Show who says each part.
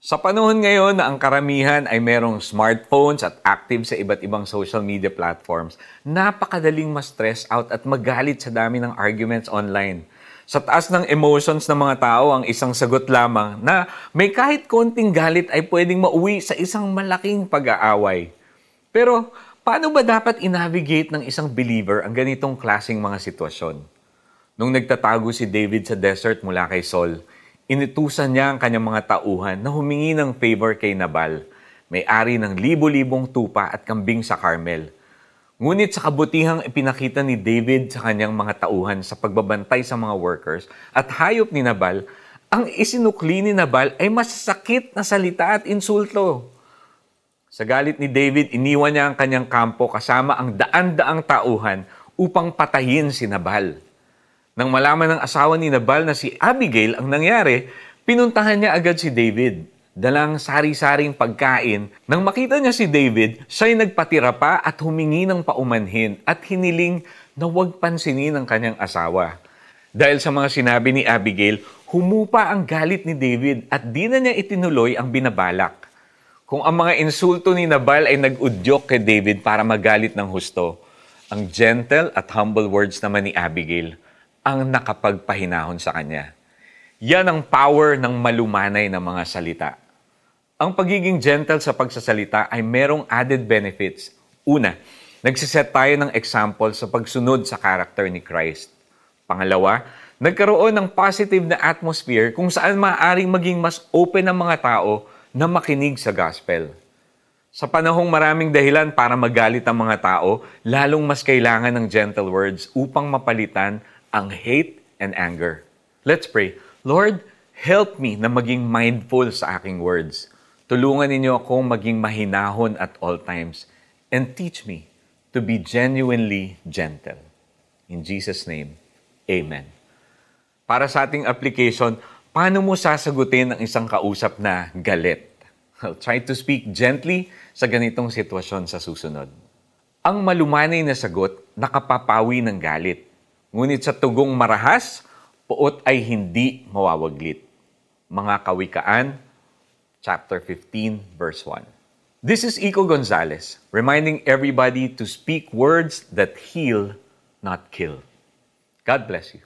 Speaker 1: Sa panahon ngayon na ang karamihan ay merong smartphones at active sa iba't ibang social media platforms, napakadaling ma-stress out at magalit sa dami ng arguments online. Sa taas ng emotions ng mga tao, ang isang sagot lamang na may kahit konting galit ay pwedeng mauwi sa isang malaking pag-aaway. Pero paano ba dapat i-navigate ng isang believer ang ganitong klasing mga sitwasyon? Nung nagtatago si David sa desert mula kay Saul, Inutusan niya ang kanyang mga tauhan na humingi ng favor kay Nabal, may-ari ng libo-libong tupa at kambing sa Carmel. Ngunit sa kabutihang ipinakita ni David sa kanyang mga tauhan sa pagbabantay sa mga workers at hayop ni Nabal, ang isinukli ni Nabal ay masasakit na salita at insulto. Sa galit ni David, iniwan niya ang kanyang kampo kasama ang daan-daang tauhan upang patayin si Nabal. Nang malaman ng asawa ni Nabal na si Abigail ang nangyari, pinuntahan niya agad si David. Dalang sari-saring pagkain. Nang makita niya si David, siya'y nagpatira pa at humingi ng paumanhin at hiniling na huwag pansinin ng kanyang asawa. Dahil sa mga sinabi ni Abigail, humupa ang galit ni David at di na niya itinuloy ang binabalak. Kung ang mga insulto ni Nabal ay nag-udyok kay David para magalit ng husto, ang gentle at humble words naman ni Abigail ang nakapagpahinahon sa kanya. Yan ang power ng malumanay na mga salita. Ang pagiging gentle sa pagsasalita ay merong added benefits. Una, nagsiset tayo ng example sa pagsunod sa karakter ni Christ. Pangalawa, nagkaroon ng positive na atmosphere kung saan maaaring maging mas open ang mga tao na makinig sa gospel. Sa panahong maraming dahilan para magalit ang mga tao, lalong mas kailangan ng gentle words upang mapalitan ang hate and anger. Let's pray. Lord, help me na maging mindful sa aking words. Tulungan ninyo akong maging mahinahon at all times and teach me to be genuinely gentle. In Jesus' name, Amen. Para sa ating application, paano mo sasagutin ang isang kausap na galit? I'll try to speak gently sa ganitong sitwasyon sa susunod. Ang malumanay na sagot nakapapawi ng galit Ngunit sa tugong marahas, puot ay hindi mawawaglit. Mga Kawikaan, chapter 15, verse 1. This is Iko Gonzalez, reminding everybody to speak words that heal, not kill. God bless you.